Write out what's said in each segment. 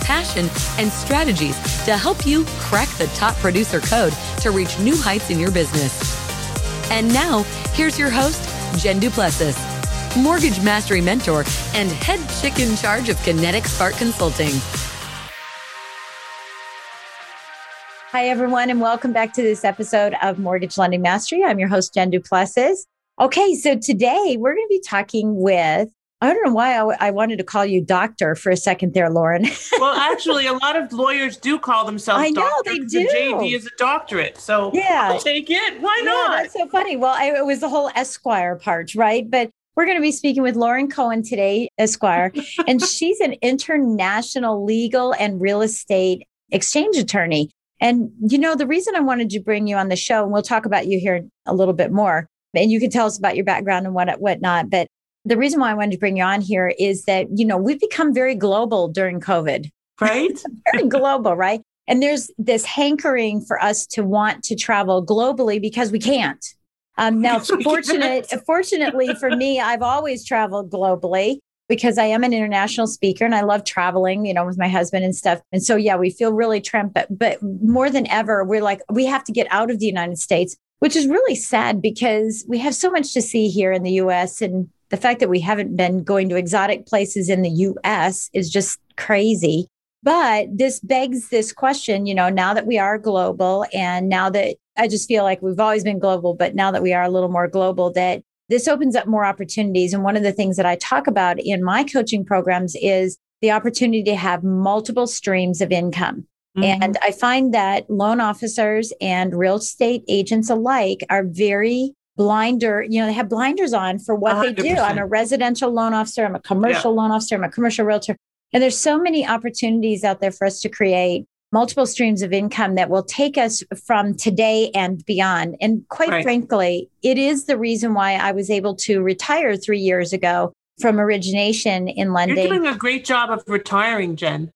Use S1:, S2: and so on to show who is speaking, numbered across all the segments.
S1: passion, and strategies to help you crack the top producer code to reach new heights in your business. And now, here's your host, Jen Duplessis, Mortgage Mastery Mentor and head chick in charge of Kinetic Spark Consulting.
S2: Hi, everyone, and welcome back to this episode of Mortgage Lending Mastery. I'm your host, Jen Duplessis. Okay, so today we're going to be talking with I don't know why I, I, wanted to call you doctor for a second there, Lauren.
S3: well, actually, a lot of lawyers do call themselves.
S2: I know they do.
S3: JD is a doctorate, so yeah, I'll take it. Why
S2: yeah,
S3: not?
S2: That's so funny. Well, I, it was the whole Esquire part, right? But we're going to be speaking with Lauren Cohen today, Esquire, and she's an international legal and real estate exchange attorney. And you know, the reason I wanted to bring you on the show, and we'll talk about you here a little bit more, and you can tell us about your background and what whatnot. But the reason why I wanted to bring you on here is that, you know, we've become very global during COVID.
S3: Right?
S2: very global, right? And there's this hankering for us to want to travel globally because we can't. Um, now, fortunate, fortunately for me, I've always traveled globally because I am an international speaker and I love traveling, you know, with my husband and stuff. And so, yeah, we feel really trapped. But, but more than ever, we're like, we have to get out of the United States, which is really sad because we have so much to see here in the US and the fact that we haven't been going to exotic places in the US is just crazy. But this begs this question, you know, now that we are global and now that I just feel like we've always been global, but now that we are a little more global, that this opens up more opportunities. And one of the things that I talk about in my coaching programs is the opportunity to have multiple streams of income. Mm-hmm. And I find that loan officers and real estate agents alike are very blinder, you know, they have blinders on for what 100%. they do. I'm a residential loan officer, I'm a commercial yeah. loan officer, I'm a commercial realtor. And there's so many opportunities out there for us to create multiple streams of income that will take us from today and beyond. And quite right. frankly, it is the reason why I was able to retire three years ago from origination in lending.
S3: You're doing a great job of retiring, Jen.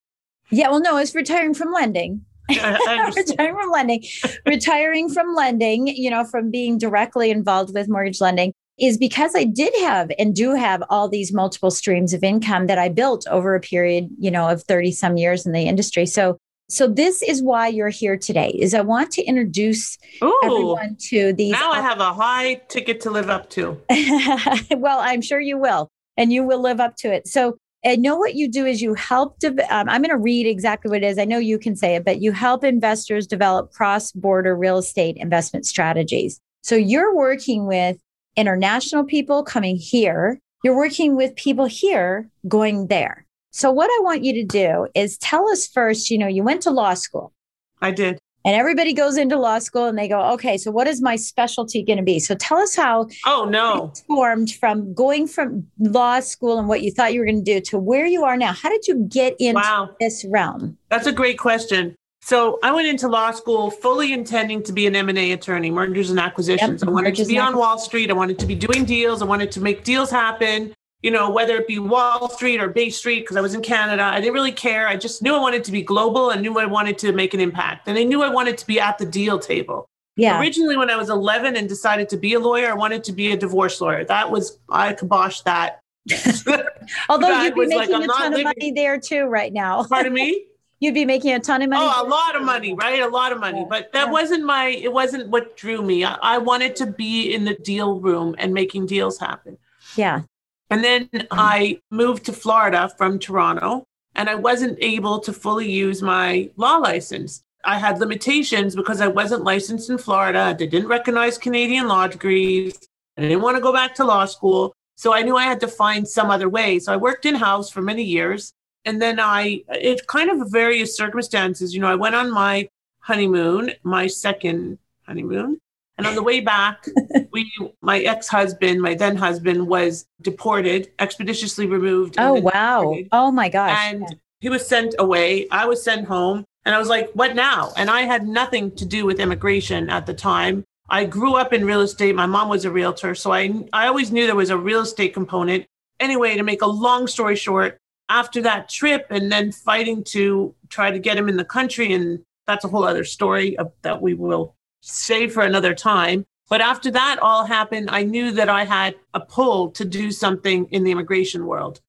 S2: Yeah, well, no, it's retiring from lending. retiring from lending, retiring from lending, you know, from being directly involved with mortgage lending is because I did have and do have all these multiple streams of income that I built over a period, you know, of 30 some years in the industry. So so this is why you're here today is I want to introduce Ooh, everyone to these
S3: Now I have a high ticket to live up to.
S2: well, I'm sure you will and you will live up to it. So I know what you do is you help. De- um, I'm going to read exactly what it is. I know you can say it, but you help investors develop cross border real estate investment strategies. So you're working with international people coming here. You're working with people here going there. So what I want you to do is tell us first, you know, you went to law school.
S3: I did.
S2: And everybody goes into law school and they go, okay, so what is my specialty going to be? So tell us how
S3: oh no
S2: formed from going from law school and what you thought you were going to do to where you are now. How did you get into wow. this realm?
S3: That's a great question. So I went into law school fully intending to be an M&A attorney, mergers and acquisitions. Yep, I wanted to be on Wall Street. I wanted to be doing deals. I wanted to make deals happen you know, whether it be Wall Street or Bay Street, because I was in Canada. I didn't really care. I just knew I wanted to be global and knew I wanted to make an impact. And I knew I wanted to be at the deal table. Yeah. Originally, when I was 11 and decided to be a lawyer, I wanted to be a divorce lawyer. That was, I kiboshed that.
S2: Although you'd be making like, a ton of living. money there too right now.
S3: Pardon me?
S2: You'd be making a ton of money.
S3: Oh, a lot of money, right? A lot of money. Yeah. But that yeah. wasn't my, it wasn't what drew me. I, I wanted to be in the deal room and making deals happen.
S2: Yeah.
S3: And then mm-hmm. I moved to Florida from Toronto and I wasn't able to fully use my law license. I had limitations because I wasn't licensed in Florida. They didn't recognize Canadian law degrees. I didn't want to go back to law school. So I knew I had to find some other way. So I worked in house for many years. And then I, it kind of various circumstances, you know, I went on my honeymoon, my second honeymoon. And on the way back, we, my ex-husband, my then husband, was deported, expeditiously removed.
S2: Oh wow! Deported. Oh my gosh!
S3: And he was sent away. I was sent home, and I was like, "What now?" And I had nothing to do with immigration at the time. I grew up in real estate. My mom was a realtor, so I I always knew there was a real estate component. Anyway, to make a long story short, after that trip and then fighting to try to get him in the country, and that's a whole other story of, that we will save for another time. But after that all happened, I knew that I had a pull to do something in the immigration world.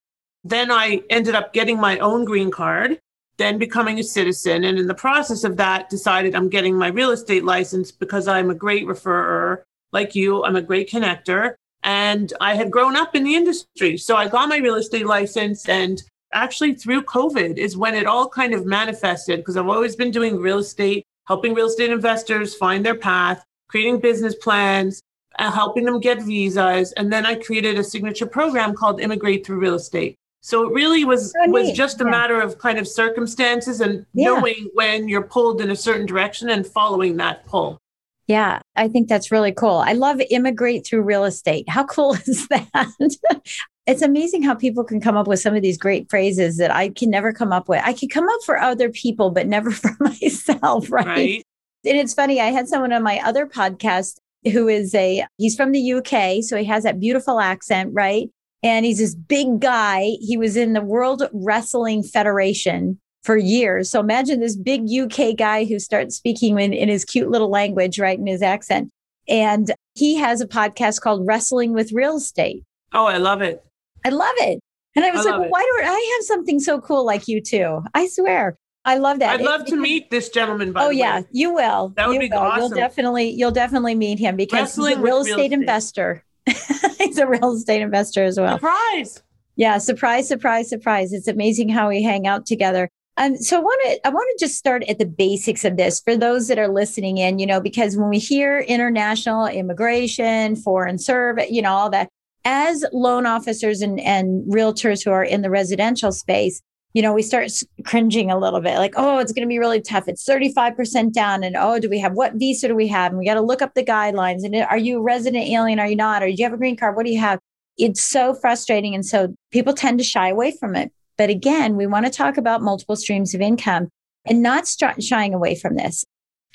S3: Then I ended up getting my own green card, then becoming a citizen. And in the process of that, decided I'm getting my real estate license because I'm a great referrer like you. I'm a great connector. And I had grown up in the industry. So I got my real estate license. And actually, through COVID is when it all kind of manifested because I've always been doing real estate helping real estate investors find their path, creating business plans, uh, helping them get visas. And then I created a signature program called Immigrate Through Real Estate. So it really was so was just a yeah. matter of kind of circumstances and yeah. knowing when you're pulled in a certain direction and following that pull.
S2: Yeah, I think that's really cool. I love immigrate through real estate. How cool is that? It's amazing how people can come up with some of these great phrases that I can never come up with. I can come up for other people, but never for myself, right? right? And it's funny, I had someone on my other podcast who is a, he's from the UK. So he has that beautiful accent, right? And he's this big guy. He was in the World Wrestling Federation for years. So imagine this big UK guy who starts speaking in, in his cute little language, right? In his accent. And he has a podcast called Wrestling with Real Estate.
S3: Oh, I love it.
S2: I love it. And I was I like, well, why don't I have something so cool like you too? I swear. I love that.
S3: I'd love it, to meet this gentleman.
S2: oh yeah,
S3: way.
S2: you will.
S3: That would
S2: you
S3: be
S2: will.
S3: awesome.
S2: You'll definitely, you'll definitely meet him because Wrestling he's a real estate, real estate investor. he's a real estate investor as well.
S3: Surprise!
S2: Yeah, surprise, surprise, surprise. It's amazing how we hang out together. And so I want to I want to just start at the basics of this for those that are listening in, you know, because when we hear international immigration, foreign service, you know, all that, as loan officers and, and realtors who are in the residential space, you know, we start cringing a little bit like, oh, it's going to be really tough. It's 35% down. And oh, do we have what visa do we have? And we got to look up the guidelines. And uh, are you a resident alien? Are you not? Or do you have a green card? What do you have? It's so frustrating. And so people tend to shy away from it. But again, we want to talk about multiple streams of income and not shying away from this.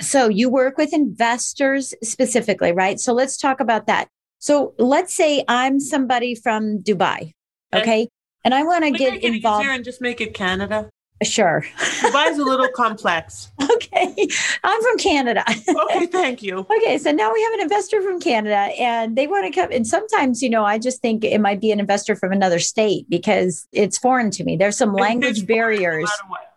S2: So you work with investors specifically, right? So let's talk about that. So let's say I'm somebody from Dubai, okay? And I want to get involved.
S3: and just make it Canada.
S2: Sure.
S3: Dubai's a little complex.
S2: Okay. I'm from Canada.
S3: okay, thank you.
S2: Okay, so now we have an investor from Canada and they want to come. And sometimes, you know, I just think it might be an investor from another state because it's foreign to me. There's some language barriers.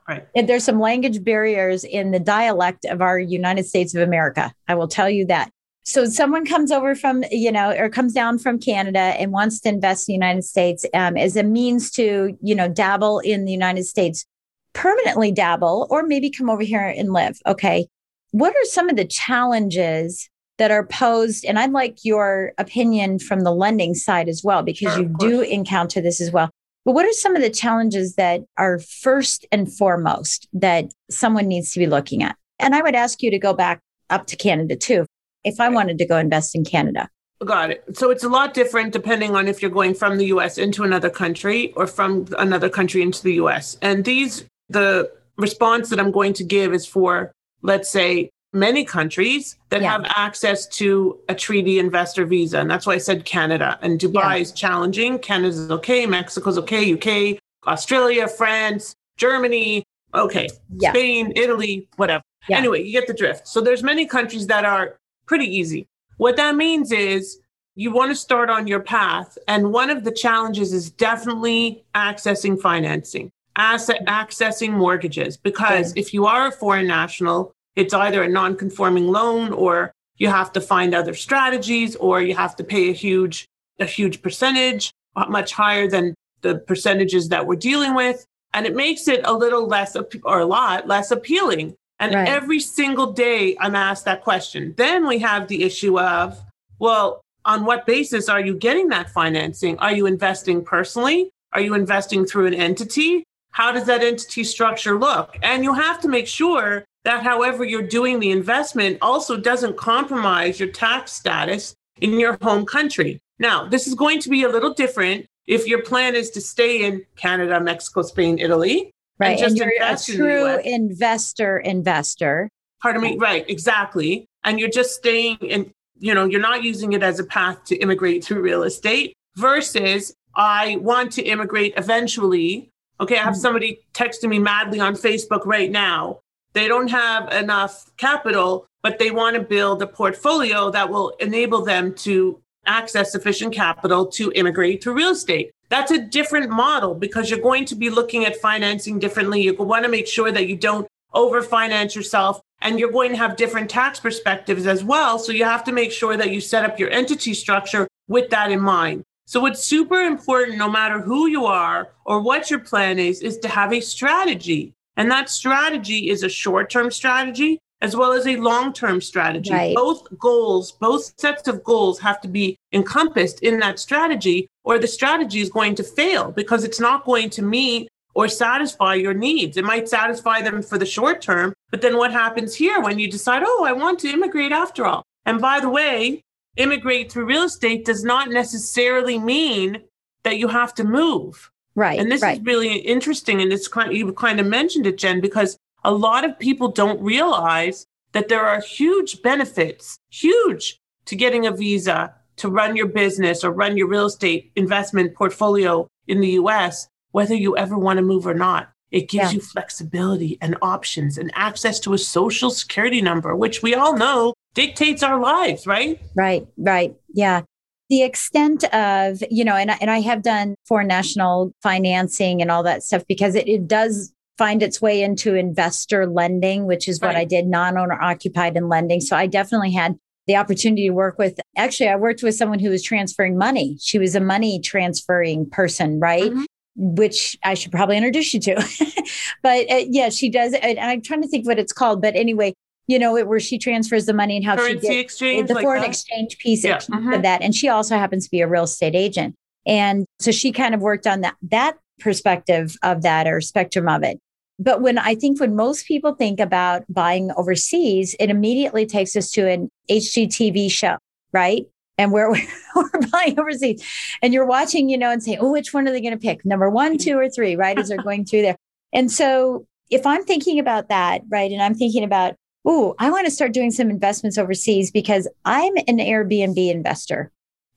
S3: Right.
S2: And there's some language barriers in the dialect of our United States of America. I will tell you that. So someone comes over from, you know, or comes down from Canada and wants to invest in the United States um, as a means to, you know, dabble in the United States, permanently dabble, or maybe come over here and live. Okay. What are some of the challenges that are posed? And I'd like your opinion from the lending side as well, because sure, you do encounter this as well. But what are some of the challenges that are first and foremost that someone needs to be looking at? And I would ask you to go back up to Canada too if I wanted to go invest in Canada.
S3: Got it. So it's a lot different depending on if you're going from the US into another country or from another country into the US. And these, the response that I'm going to give is for, let's say, many countries that yeah. have access to a treaty investor visa. And that's why I said Canada. And Dubai yeah. is challenging. Canada's okay. Mexico's okay. UK, Australia, France, Germany, okay. Yeah. Spain, Italy, whatever. Anyway, you get the drift. So there's many countries that are pretty easy. What that means is you want to start on your path. And one of the challenges is definitely accessing financing, asset accessing mortgages, because okay. if you are a foreign national, it's either a non conforming loan or you have to find other strategies or you have to pay a huge a huge percentage uh, much higher than the percentages that we're dealing with. And it makes it a little less, or a lot less appealing. And right. every single day I'm asked that question. Then we have the issue of, well, on what basis are you getting that financing? Are you investing personally? Are you investing through an entity? How does that entity structure look? And you have to make sure that however you're doing the investment also doesn't compromise your tax status in your home country. Now, this is going to be a little different if your plan is to stay in Canada, Mexico, Spain, Italy.
S2: Right. And, and you're a true investor investor.
S3: Pardon me. Right. Exactly. And you're just staying in, you know, you're not using it as a path to immigrate through real estate versus I want to immigrate eventually. Okay. I have mm. somebody texting me madly on Facebook right now. They don't have enough capital, but they want to build a portfolio that will enable them to access sufficient capital to immigrate to real estate. That's a different model because you're going to be looking at financing differently. You want to make sure that you don't overfinance yourself and you're going to have different tax perspectives as well. So you have to make sure that you set up your entity structure with that in mind. So it's super important, no matter who you are or what your plan is, is to have a strategy. And that strategy is a short term strategy as well as a long term strategy. Right. Both goals, both sets of goals have to be encompassed in that strategy, or the strategy is going to fail because it's not going to meet or satisfy your needs. It might satisfy them for the short term, but then what happens here when you decide, oh, I want to immigrate after all? And by the way, immigrate through real estate does not necessarily mean that you have to move.
S2: Right.
S3: And this
S2: right.
S3: is really interesting. And it's kind of, you kind of mentioned it, Jen, because a lot of people don't realize that there are huge benefits, huge to getting a visa to run your business or run your real estate investment portfolio in the US, whether you ever want to move or not. It gives yeah. you flexibility and options and access to a social security number, which we all know dictates our lives, right?
S2: Right, right. Yeah. The extent of, you know, and, and I have done foreign national financing and all that stuff because it, it does find its way into investor lending, which is what right. I did, non owner occupied and lending. So I definitely had the opportunity to work with, actually, I worked with someone who was transferring money. She was a money transferring person, right? Mm-hmm. Which I should probably introduce you to. but uh, yeah, she does. And I'm trying to think what it's called. But anyway, you know, it, where she transfers the money and how
S3: Currency
S2: she
S3: gets exchange,
S2: the
S3: like
S2: foreign
S3: that?
S2: exchange piece
S3: yeah.
S2: of mm-hmm. that. And she also happens to be a real estate agent. And so she kind of worked on that, that perspective of that or spectrum of it. But when I think when most people think about buying overseas, it immediately takes us to an HGTV show, right? And where we're, we're buying overseas. And you're watching, you know, and saying, oh, which one are they going to pick? Number one, two, or three, right? As they're going through there. And so if I'm thinking about that, right, and I'm thinking about, oh, I want to start doing some investments overseas because I'm an Airbnb investor.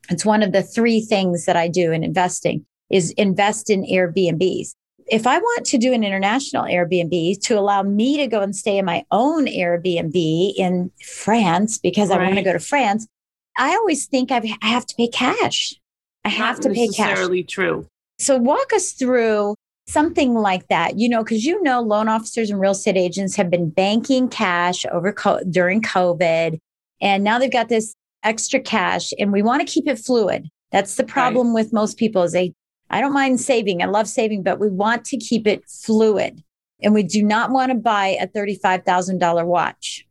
S2: It's one of the three things that I do in investing is invest in Airbnbs if I want to do an international Airbnb to allow me to go and stay in my own Airbnb in France because right. I want to go to France, I always think I've, I have to pay cash. I have
S3: Not
S2: to pay cash.
S3: Necessarily true.
S2: So walk us through something like that, you know, because you know loan officers and real estate agents have been banking cash over co- during COVID, and now they've got this extra cash, and we want to keep it fluid. That's the problem right. with most people is they I don't mind saving. I love saving, but we want to keep it fluid. And we do not want to buy a $35,000 watch.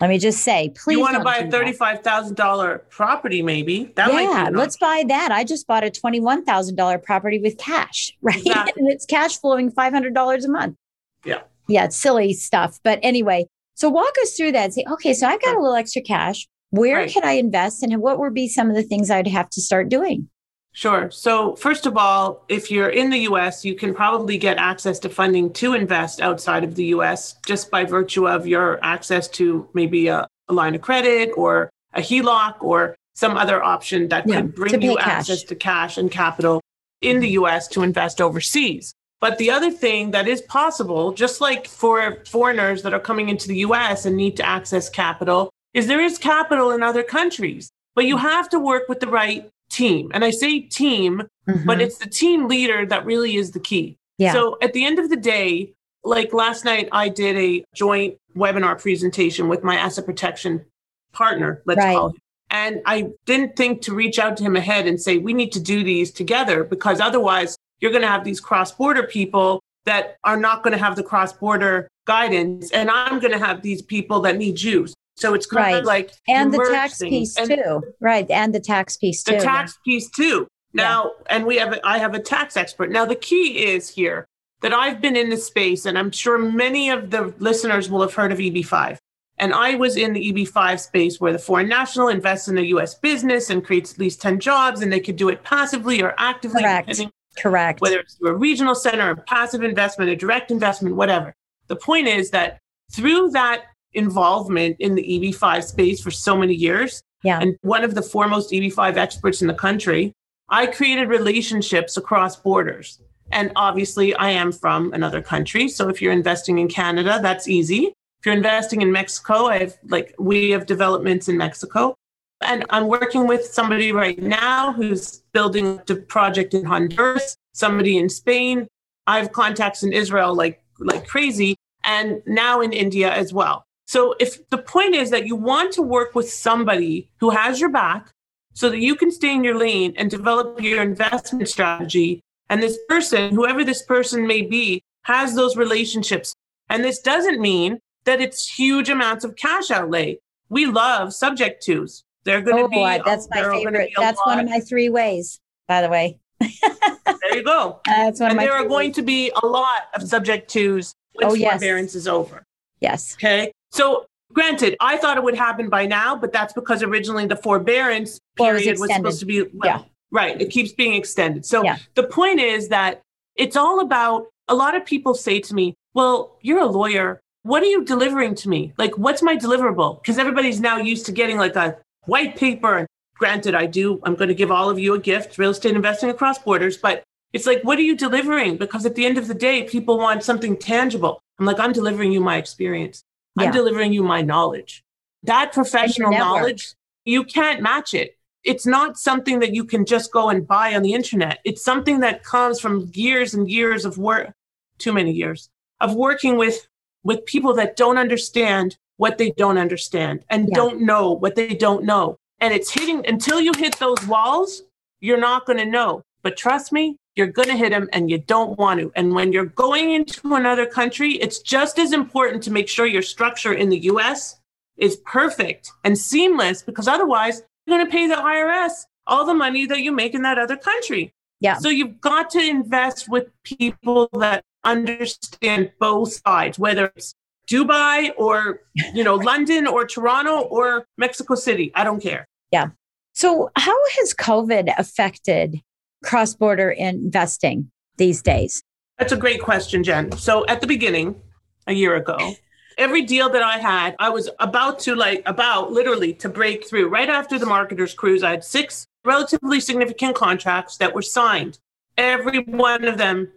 S2: Let me just say, please.
S3: You want to buy a $35,000 property, maybe?
S2: That yeah, let's buy that. I just bought a $21,000 property with cash, right? Exactly. and it's cash flowing $500 a month.
S3: Yeah.
S2: Yeah, it's silly stuff. But anyway, so walk us through that and say, okay, so I've got a little extra cash. Where right. can I invest? And what would be some of the things I'd have to start doing?
S3: Sure. So, first of all, if you're in the US, you can probably get access to funding to invest outside of the US just by virtue of your access to maybe a, a line of credit or a HELOC or some other option that yeah, could bring you cash. access to cash and capital in the US to invest overseas. But the other thing that is possible, just like for foreigners that are coming into the US and need to access capital, is there is capital in other countries, but you mm. have to work with the right team. And I say team, mm-hmm. but it's the team leader that really is the key. Yeah. So at the end of the day, like last night, I did a joint webinar presentation with my asset protection partner, let's right. call it. And I didn't think to reach out to him ahead and say, we need to do these together because otherwise you're going to have these cross border people that are not going to have the cross border guidance. And I'm going to have these people that need Jews. So it's kind right. of like
S2: and the tax piece and too, right? And the tax piece too.
S3: The tax yeah. piece too. Now, yeah. and we have I have a tax expert. Now the key is here that I've been in this space, and I'm sure many of the listeners will have heard of EB5. And I was in the EB5 space where the foreign national invests in a US business and creates at least 10 jobs, and they could do it passively or actively.
S2: Correct. Correct.
S3: Whether it's through a regional center, a passive investment, a direct investment, whatever. The point is that through that involvement in the EB5 space for so many years,
S2: yeah.
S3: and one of the foremost EB5 experts in the country, I created relationships across borders. And obviously, I am from another country. So if you're investing in Canada, that's easy. If you're investing in Mexico, I have like we have developments in Mexico. And I'm working with somebody right now who's building a project in Honduras, somebody in Spain. I have contacts in Israel like like crazy, and now in India as well. So if the point is that you want to work with somebody who has your back so that you can stay in your lane and develop your investment strategy, and this person, whoever this person may be, has those relationships. And this doesn't mean that it's huge amounts of cash outlay. We love subject twos. They're going to oh,
S2: be. That's my favorite. That's lot. one of my three ways, by the way.
S3: there you go.
S2: That's one
S3: and
S2: there
S3: are going
S2: ways.
S3: to be a lot of subject twos when oh, yes. forbearance is over.
S2: Yes.
S3: Okay. So granted, I thought it would happen by now, but that's because originally the forbearance period was, was, supposed to be well,
S2: yeah.
S3: right. It keeps being extended. So yeah. the point is that it's all about a lot of people say to me, Well, you're a lawyer. What are you delivering to me? Like, what's my deliverable? Because everybody's now used to getting like a white paper. And granted, I do, I'm going to give all of you a gift, real estate investing across borders, but it's like, what are you delivering? Because at the end of the day, people want something tangible. I'm like, I'm delivering you my experience. Yeah. I'm delivering you my knowledge. That professional knowledge, you can't match it. It's not something that you can just go and buy on the internet. It's something that comes from years and years of work, too many years of working with with people that don't understand what they don't understand and yeah. don't know what they don't know. And it's hitting until you hit those walls, you're not going to know. But trust me, you're going to hit them and you don't want to. And when you're going into another country, it's just as important to make sure your structure in the US is perfect and seamless because otherwise you're going to pay the IRS all the money that you make in that other country.
S2: Yeah.
S3: So you've got to invest with people that understand both sides, whether it's Dubai or you know London or Toronto or Mexico City. I don't care.
S2: Yeah. So how has COVID affected cross-border investing these days?
S3: That's a great question, Jen. So at the beginning, a year ago, every deal that I had, I was about to like about literally to break through. Right after the marketers cruise, I had six relatively significant contracts that were signed. Every one of them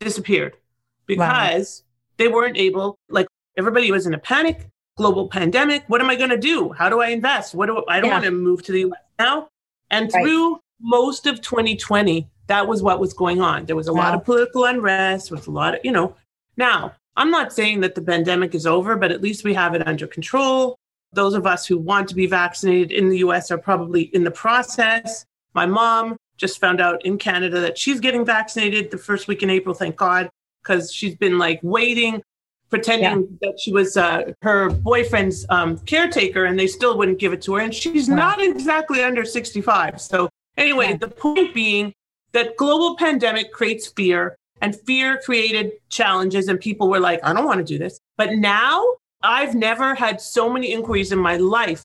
S3: disappeared because wow. they weren't able like everybody was in a panic, global pandemic. What am I going to do? How do I invest? What do I don't yeah. want to move to the US now? And right. Most of 2020, that was what was going on. There was a wow. lot of political unrest, with a lot of, you know. Now, I'm not saying that the pandemic is over, but at least we have it under control. Those of us who want to be vaccinated in the US are probably in the process. My mom just found out in Canada that she's getting vaccinated the first week in April, thank God, because she's been like waiting pretending yeah. that she was uh, her boyfriend's um, caretaker and they still wouldn't give it to her. And she's wow. not exactly under 65. So, anyway, yeah. the point being that global pandemic creates fear and fear created challenges and people were like, I don't want to do this. But now I've never had so many inquiries in my life.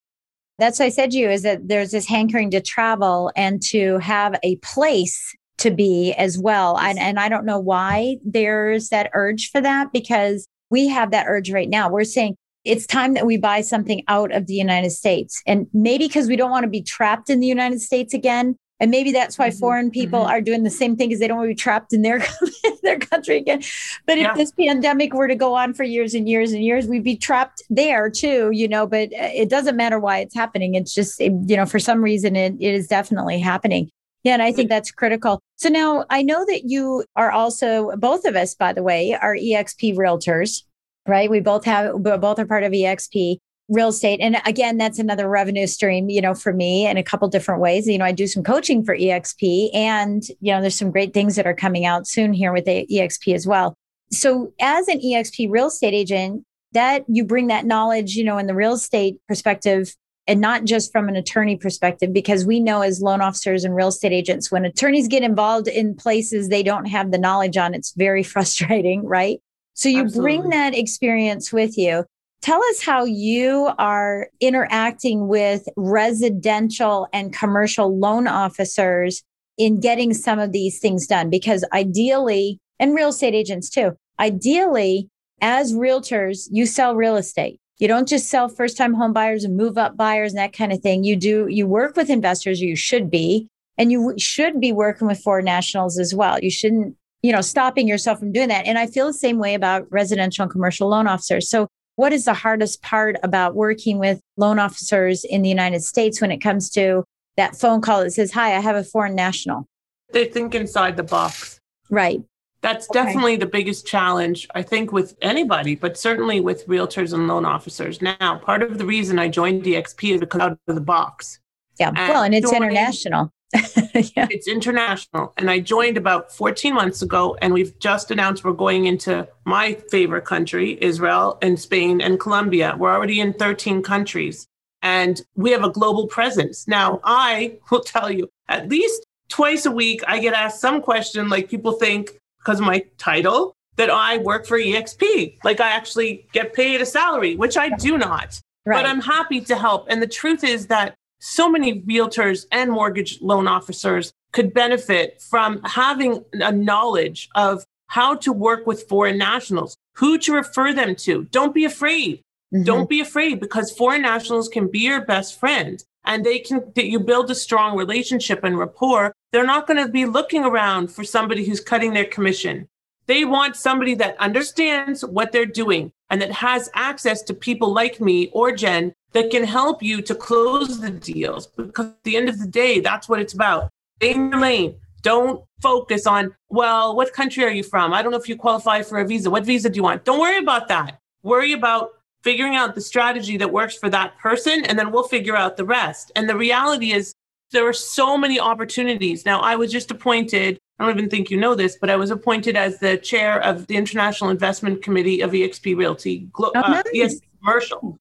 S2: That's what I said to you is that there's this hankering to travel and to have a place to be as well. And, and I don't know why there's that urge for that because we have that urge right now. We're saying it's time that we buy something out of the United States. And maybe because we don't want to be trapped in the United States again. And maybe that's why mm-hmm. foreign people mm-hmm. are doing the same thing because they don't want to be trapped in their their country again. But yeah. if this pandemic were to go on for years and years and years, we'd be trapped there too, you know. But uh, it doesn't matter why it's happening. It's just, you know, for some reason, it, it is definitely happening. Yeah, and I think that's critical. So now I know that you are also, both of us, by the way, are EXP realtors, right? We both have, both are part of EXP. real estate. And again, that's another revenue stream, you know, for me in a couple different ways. You know, I do some coaching for EXP and, you know, there's some great things that are coming out soon here with EXP as well. So as an EXP real estate agent, that you bring that knowledge, you know, in the real estate perspective and not just from an attorney perspective, because we know as loan officers and real estate agents, when attorneys get involved in places they don't have the knowledge on, it's very frustrating, right? So you Absolutely. bring that experience with you. Tell us how you are interacting with residential and commercial loan officers in getting some of these things done. Because ideally, and real estate agents too, ideally, as realtors, you sell real estate. You don't just sell first time home buyers and move up buyers and that kind of thing. You do, you work with investors, you should be, and you should be working with foreign nationals as well. You shouldn't, you know, stopping yourself from doing that. And I feel the same way about residential and commercial loan officers. So, what is the hardest part about working with loan officers in the United States when it comes to that phone call that says, Hi, I have a foreign national?
S3: They think inside the box.
S2: Right.
S3: That's okay. definitely the biggest challenge, I think, with anybody, but certainly with realtors and loan officers. Now, part of the reason I joined EXP is because out of the box.
S2: Yeah. And well, and it's international.
S3: yeah. It's international. And I joined about 14 months ago, and we've just announced we're going into my favorite country, Israel and Spain and Colombia. We're already in 13 countries, and we have a global presence. Now, I will tell you, at least twice a week, I get asked some question like people think, because of my title that I work for EXP. Like I actually get paid a salary, which I do not. Right. But I'm happy to help. And the truth is that so many realtors and mortgage loan officers could benefit from having a knowledge of how to work with foreign nationals, who to refer them to. Don't be afraid. Mm-hmm. Don't be afraid because foreign nationals can be your best friend and they can you build a strong relationship and rapport they're not going to be looking around for somebody who's cutting their commission they want somebody that understands what they're doing and that has access to people like me or jen that can help you to close the deals because at the end of the day that's what it's about. Stay in your lane. Don't focus on well what country are you from? I don't know if you qualify for a visa. What visa do you want? Don't worry about that. Worry about figuring out the strategy that works for that person, and then we'll figure out the rest. And the reality is, there are so many opportunities. Now, I was just appointed, I don't even think you know this, but I was appointed as the chair of the International Investment Committee of EXP Realty, oh, uh. EXP Commercial.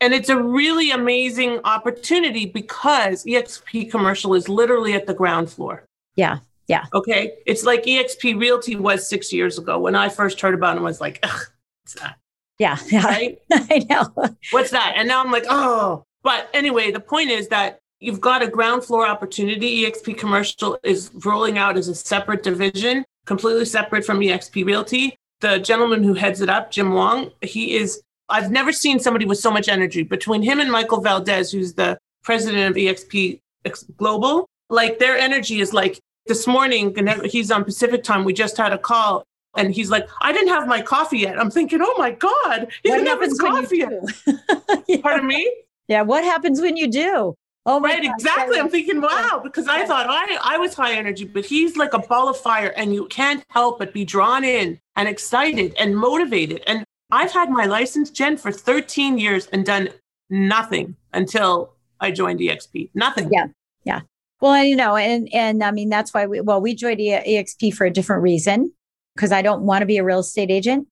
S3: And it's a really amazing opportunity because EXP Commercial is literally at the ground floor.
S2: Yeah. Yeah.
S3: Okay. It's like EXP Realty was six years ago. When I first heard about it, I was like, ugh, it's that.
S2: Yeah. yeah.
S3: Right?
S2: I know.
S3: What's that? And now I'm like, oh. But anyway, the point is that you've got a ground floor opportunity. EXP Commercial is rolling out as a separate division, completely separate from EXP Realty. The gentleman who heads it up, Jim Wong, he is, I've never seen somebody with so much energy. Between him and Michael Valdes, who's the president of EXP Global, like their energy is like this morning, he's on Pacific time. We just had a call and he's like, I didn't have my coffee yet. I'm thinking, oh my God, he what didn't have his coffee yet. yeah. Pardon me?
S2: Yeah. What happens when you do? Oh,
S3: right, God. exactly. I'm thinking, wow, because I thought I, I was high energy, but he's like a ball of fire, and you can't help but be drawn in and excited and motivated. And I've had my license, Jen, for 13 years and done nothing until I joined EXP. Nothing.
S2: Yeah. Yeah. Well, you know, and and I mean that's why we well we joined EXP for a different reason because I don't want to be a real estate agent.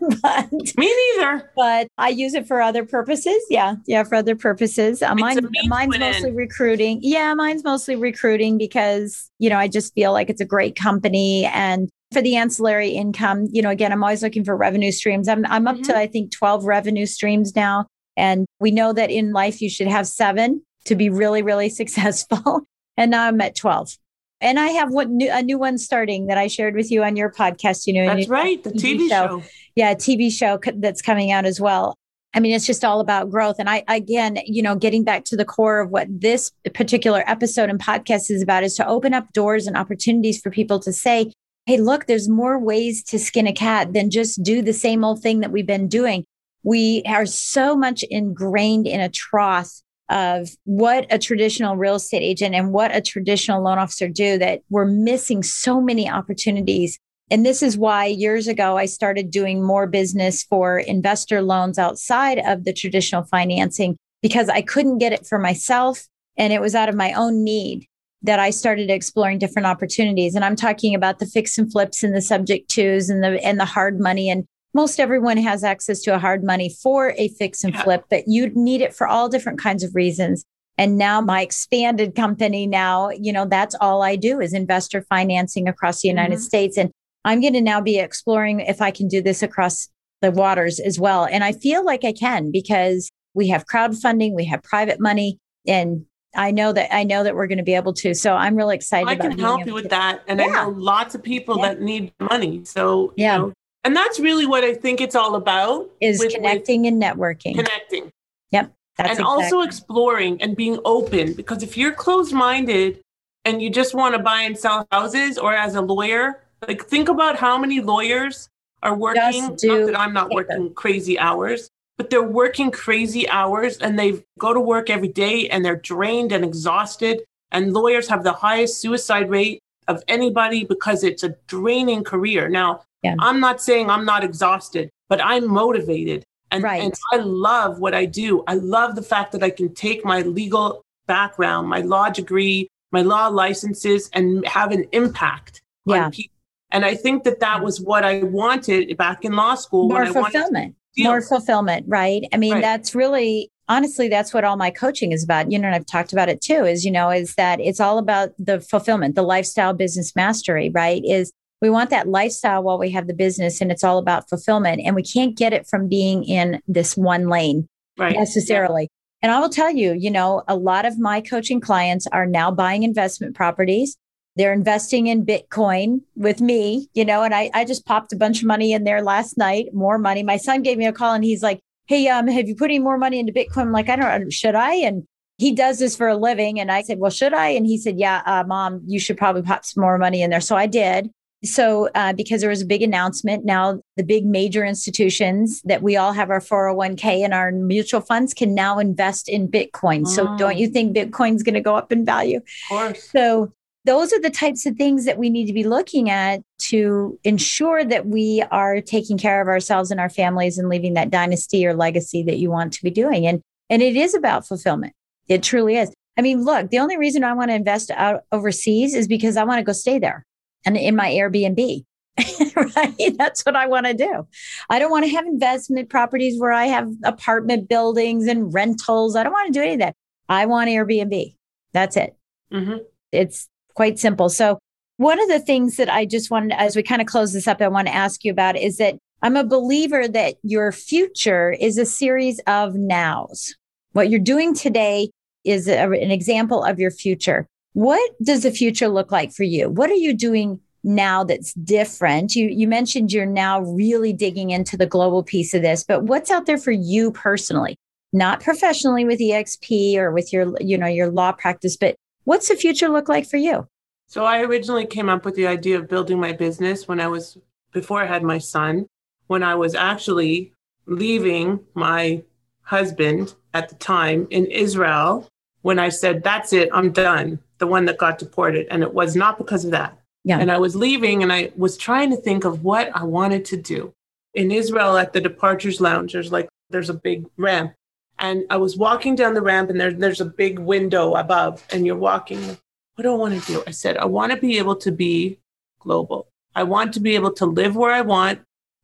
S3: but, Me neither.
S2: But I use it for other purposes. Yeah, yeah, for other purposes. Uh, mine, mine's mostly recruiting. Yeah, mine's mostly recruiting because you know I just feel like it's a great company and for the ancillary income. You know, again, I'm always looking for revenue streams. I'm I'm up mm-hmm. to I think 12 revenue streams now, and we know that in life you should have seven to be really really successful. And now I'm at 12 and I have one new, a new one starting that I shared with you on your podcast. You know,
S3: that's uh, right, the TV, TV show. show.
S2: Yeah, TV show that's coming out as well. I mean, it's just all about growth. And I, again, you know, getting back to the core of what this particular episode and podcast is about is to open up doors and opportunities for people to say, hey, look, there's more ways to skin a cat than just do the same old thing that we've been doing. We are so much ingrained in a trough of what a traditional real estate agent and what a traditional loan officer do that we're missing so many opportunities And this is why years ago I started doing more business for investor loans outside of the traditional financing because I couldn't get it for myself. And it was out of my own need that I started exploring different opportunities. And I'm talking about the fix and flips and the subject twos and the and the hard money. And most everyone has access to a hard money for a fix and flip, but you need it for all different kinds of reasons. And now my expanded company now, you know, that's all I do is investor financing across the United mm-hmm. States. And I'm going to now be exploring if I can do this across the waters as well. And I feel like I can because we have crowdfunding, we have private money, and I know that I know that we're going to be able to. So I'm really excited. I
S3: can help you with that, and yeah. I know lots of people yeah. that need money. So yeah, know, and that's really what I think it's all about
S2: is with, connecting with and networking.
S3: Connecting.
S2: Yep.
S3: and exactly. also exploring and being open because if you're closed minded and you just want to buy and sell houses or as a lawyer, like think about how many lawyers are working. Not that I'm not working crazy hours, but they're working crazy hours and they go to work every day and they're drained and exhausted. And lawyers have the highest suicide rate of anybody because it's a draining career. Now, yeah. I'm not saying I'm not exhausted, but I'm motivated. And, right. and I love what I do. I love the fact that I can take my legal background, my law degree, my law licenses, and have an impact yeah. on people. And I think that that was what I wanted back in law school.
S2: More fulfillment more fulfillment, right? I mean, right. that's really honestly that's what all my coaching is about you know and i've talked about it too is you know is that it's all about the fulfillment the lifestyle business mastery right is we want that lifestyle while we have the business and it's all about fulfillment and we can't get it from being in this one lane right. necessarily yeah. and i will tell you you know a lot of my coaching clients are now buying investment properties they're investing in Bitcoin with me, you know, and I, I just popped a bunch of money in there last night, more money. My son gave me a call and he's like, Hey, um, have you put any more money into Bitcoin? I'm like, I don't should I? And he does this for a living. And I said, Well, should I? And he said, Yeah, uh, mom, you should probably pop some more money in there. So I did. So, uh, because there was a big announcement, now the big major institutions that we all have our 401k and our mutual funds can now invest in Bitcoin. So, don't you think Bitcoin's going to go up in value? Of
S3: course.
S2: So, those are the types of things that we need to be looking at to ensure that we are taking care of ourselves and our families and leaving that dynasty or legacy that you want to be doing. And and it is about fulfillment. It truly is. I mean, look, the only reason I want to invest out overseas is because I want to go stay there and in my Airbnb. right? That's what I want to do. I don't want to have investment properties where I have apartment buildings and rentals. I don't want to do any of that. I want Airbnb. That's it. Mm-hmm. It's quite simple. So, one of the things that I just wanted, as we kind of close this up, I want to ask you about is that I'm a believer that your future is a series of nows. What you're doing today is a, an example of your future. What does the future look like for you? What are you doing now that's different? You you mentioned you're now really digging into the global piece of this, but what's out there for you personally? Not professionally with EXP or with your you know your law practice, but What's the future look like for you?
S3: So I originally came up with the idea of building my business when I was before I had my son, when I was actually leaving my husband at the time in Israel when I said, That's it, I'm done, the one that got deported. And it was not because of that. Yeah. And I was leaving and I was trying to think of what I wanted to do. In Israel at the departures lounge, there's like there's a big ramp and I was walking down the ramp, and there, there's a big window above, and you're walking. What do I want to do? I said, I want to be able to be global. I want to be able to live where I want.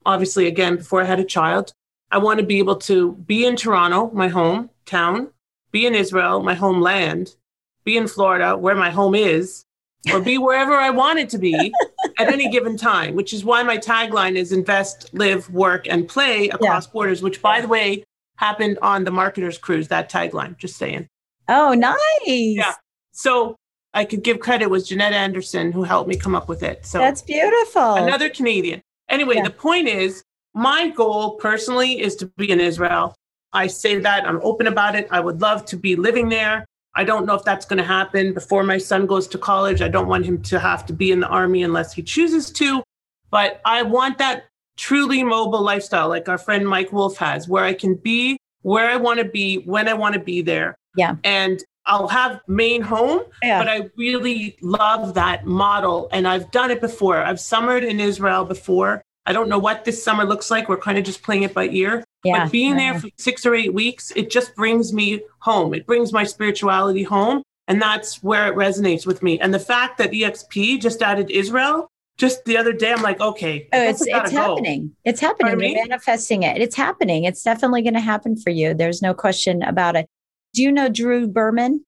S3: Obviously, again, before I had a child, I want to be able to be in Toronto, my hometown, be in Israel, my homeland, be in Florida, where my home is, or be wherever I want it to be at any given time, which is why my tagline is invest, live, work, and play across yeah. borders, which, by the way, happened on the marketers cruise that tagline just saying
S2: oh nice
S3: yeah so i could give credit was jeanette anderson who helped me come up with it. So
S2: that's beautiful.
S3: another canadian. Anyway yeah. the point is my goal personally is to be in israel. I say that i'm open about it. I would love to be living there. I don't know if that's going to happen before my son goes to college. I don't want him to have to be in the army unless he chooses to. But i want that truly mobile lifestyle like our friend Mike Wolf has, where I can be where I want to be when I want to be there.
S2: Yeah.
S3: And I'll have main home, yeah. but I really love that model. And I've done it before. I've summered in Israel before. I don't know what this summer looks like. We're kind of just playing it by ear. Yeah. But being there for six or eight weeks, it just brings me home. It brings my spirituality home. And that's where it resonates with me. And the fact that EXP just added Israel, just the other day, I'm like, okay,
S2: oh, it's, it's happening. It's happening. You're manifesting it. It's happening. It's definitely going to happen for you. There's no question about it. Do you know Drew Berman?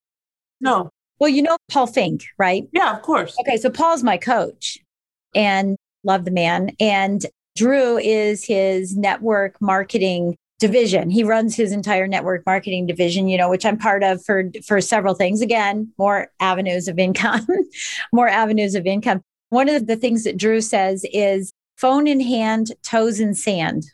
S3: No.
S2: Well, you know Paul Fink, right?
S3: Yeah, of course.
S2: Okay, so Paul's my coach and love the man. And Drew is his network marketing division. He runs his entire network marketing division, you know, which I'm part of for for several things. Again, more avenues of income, more avenues of income. One of the things that Drew says is phone in hand, toes in sand.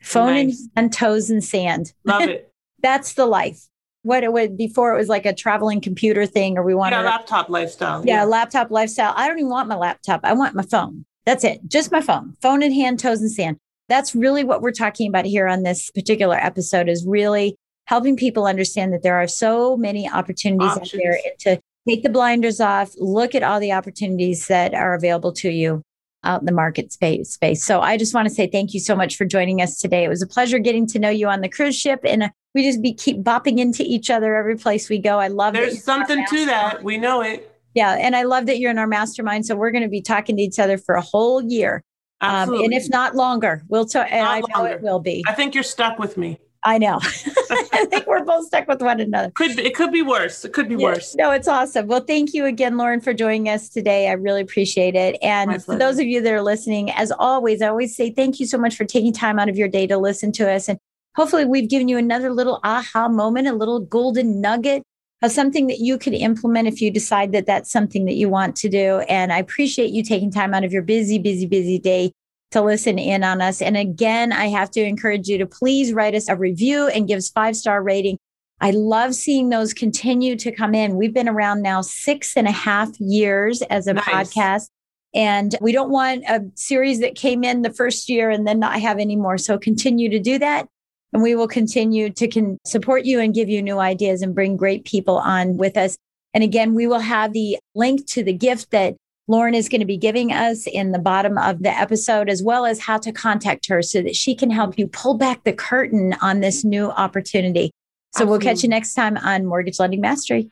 S2: Phone nice. in hand, toes in sand.
S3: Love it.
S2: That's the life what it would before it was like a traveling computer thing or we want
S3: yeah, a laptop lifestyle.
S2: Yeah, yeah, laptop lifestyle. I don't even want my laptop. I want my phone. That's it. Just my phone. Phone in hand, toes in sand. That's really what we're talking about here on this particular episode is really helping people understand that there are so many opportunities Options. out there and to take the blinders off, look at all the opportunities that are available to you out in the market space space. So I just want to say thank you so much for joining us today. It was a pleasure getting to know you on the cruise ship and we just be keep bopping into each other every place we go. I love it.
S3: There's something to that. We know it.
S2: Yeah, and I love that you're in our mastermind. So we're going to be talking to each other for a whole year, um, and if not longer, we'll talk. And I know longer. it will be.
S3: I think you're stuck with me.
S2: I know. I think we're both stuck with one another.
S3: Could be, it could be worse. It could be yeah. worse.
S2: No, it's awesome. Well, thank you again, Lauren, for joining us today. I really appreciate it. And for those of you that are listening, as always, I always say thank you so much for taking time out of your day to listen to us. And hopefully, we've given you another little aha moment, a little golden nugget of something that you could implement if you decide that that's something that you want to do. And I appreciate you taking time out of your busy, busy, busy day to listen in on us. And again, I have to encourage you to please write us a review and give us five star rating. I love seeing those continue to come in. We've been around now six and a half years as a nice. podcast. And we don't want a series that came in the first year and then not have any more. So continue to do that. And we will continue to con- support you and give you new ideas and bring great people on with us. And again, we will have the link to the gift that Lauren is going to be giving us in the bottom of the episode, as well as how to contact her so that she can help you pull back the curtain on this new opportunity. So Absolutely. we'll catch you next time on Mortgage Lending Mastery.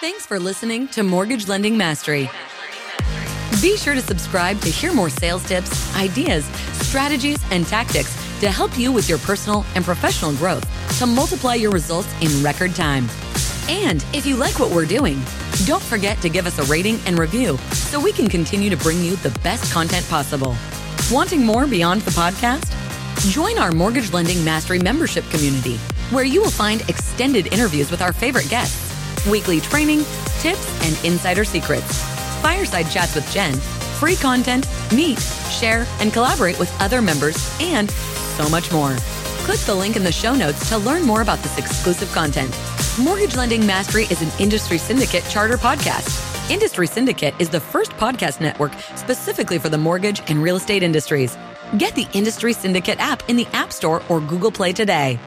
S1: Thanks for listening to Mortgage Lending Mastery. Be sure to subscribe to hear more sales tips, ideas, strategies, and tactics to help you with your personal and professional growth to multiply your results in record time. And if you like what we're doing, don't forget to give us a rating and review so we can continue to bring you the best content possible. Wanting more beyond the podcast? Join our Mortgage Lending Mastery membership community, where you will find extended interviews with our favorite guests, weekly training, tips, and insider secrets, fireside chats with Jen, free content, meet, share, and collaborate with other members, and so much more. Click the link in the show notes to learn more about this exclusive content. Mortgage Lending Mastery is an industry syndicate charter podcast. Industry Syndicate is the first podcast network specifically for the mortgage and real estate industries. Get the Industry Syndicate app in the App Store or Google Play today.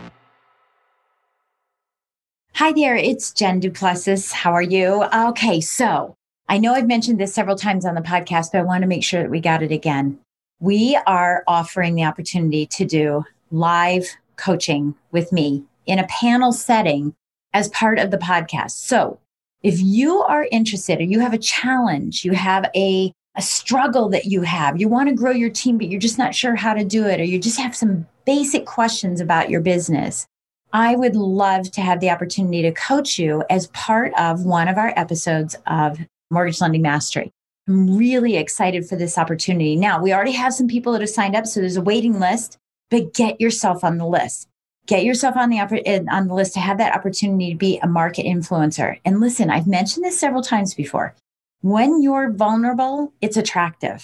S2: Hi there, it's Jen Du Plessis. How are you? Okay, so I know I've mentioned this several times on the podcast, but I want to make sure that we got it again. We are offering the opportunity to do live coaching with me in a panel setting as part of the podcast. So if you are interested or you have a challenge, you have a, a struggle that you have, you want to grow your team, but you're just not sure how to do it, or you just have some basic questions about your business, I would love to have the opportunity to coach you as part of one of our episodes of Mortgage Lending Mastery. I'm really excited for this opportunity. Now, we already have some people that have signed up, so there's a waiting list, but get yourself on the list get yourself on the on the list to have that opportunity to be a market influencer. And listen, I've mentioned this several times before. When you're vulnerable, it's attractive.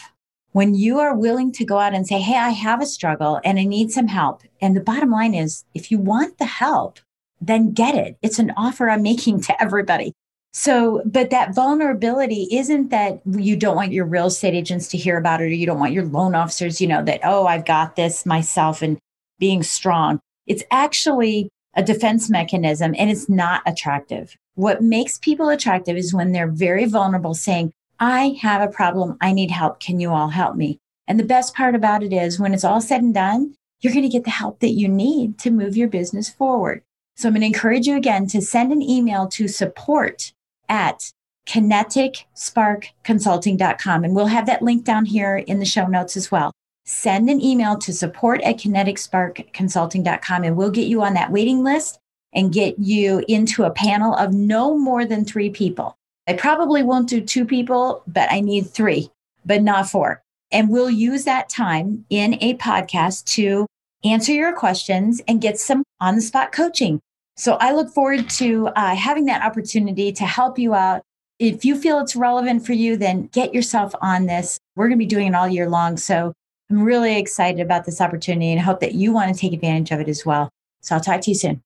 S2: When you are willing to go out and say, "Hey, I have a struggle and I need some help." And the bottom line is, if you want the help, then get it. It's an offer I'm making to everybody. So, but that vulnerability isn't that you don't want your real estate agents to hear about it or you don't want your loan officers, you know, that, oh, I've got this myself and being strong. It's actually a defense mechanism and it's not attractive. What makes people attractive is when they're very vulnerable, saying, I have a problem. I need help. Can you all help me? And the best part about it is when it's all said and done, you're going to get the help that you need to move your business forward. So I'm going to encourage you again to send an email to support at kineticsparkconsulting.com. And we'll have that link down here in the show notes as well. Send an email to support at kineticsparkconsulting.com and we'll get you on that waiting list and get you into a panel of no more than three people. I probably won't do two people, but I need three, but not four. And we'll use that time in a podcast to answer your questions and get some on the spot coaching. So I look forward to uh, having that opportunity to help you out. If you feel it's relevant for you, then get yourself on this. We're going to be doing it all year long. So I'm really excited about this opportunity and hope that you want to take advantage of it as well. So I'll talk to you soon.